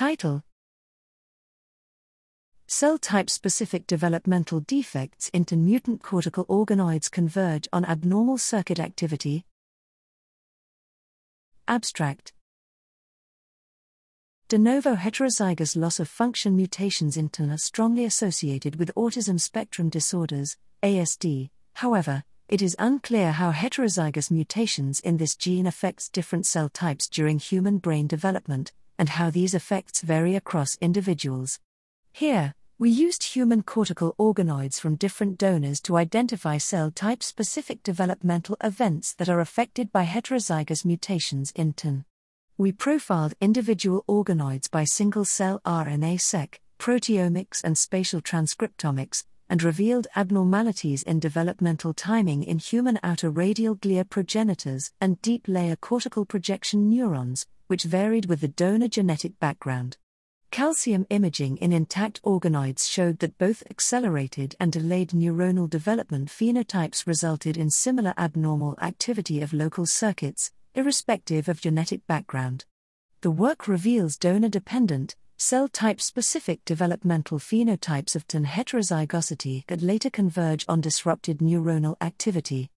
Title Cell type specific developmental defects into mutant cortical organoids converge on abnormal circuit activity. Abstract De novo heterozygous loss of function mutations in PTEN are strongly associated with autism spectrum disorders, ASD. However, it is unclear how heterozygous mutations in this gene affects different cell types during human brain development and how these effects vary across individuals. Here, we used human cortical organoids from different donors to identify cell type specific developmental events that are affected by heterozygous mutations in PTEN. We profiled individual organoids by single cell RNA seq, proteomics, and spatial transcriptomics, and revealed abnormalities in developmental timing in human outer radial glia progenitors and deep layer cortical projection neurons, which varied with the donor genetic background. Calcium imaging in intact organoids showed that both accelerated and delayed neuronal development phenotypes resulted in similar abnormal activity of local circuits, irrespective of genetic background. The work reveals donor dependent, cell type specific developmental phenotypes of PTEN heterozygosity that later converge on disrupted neuronal activity.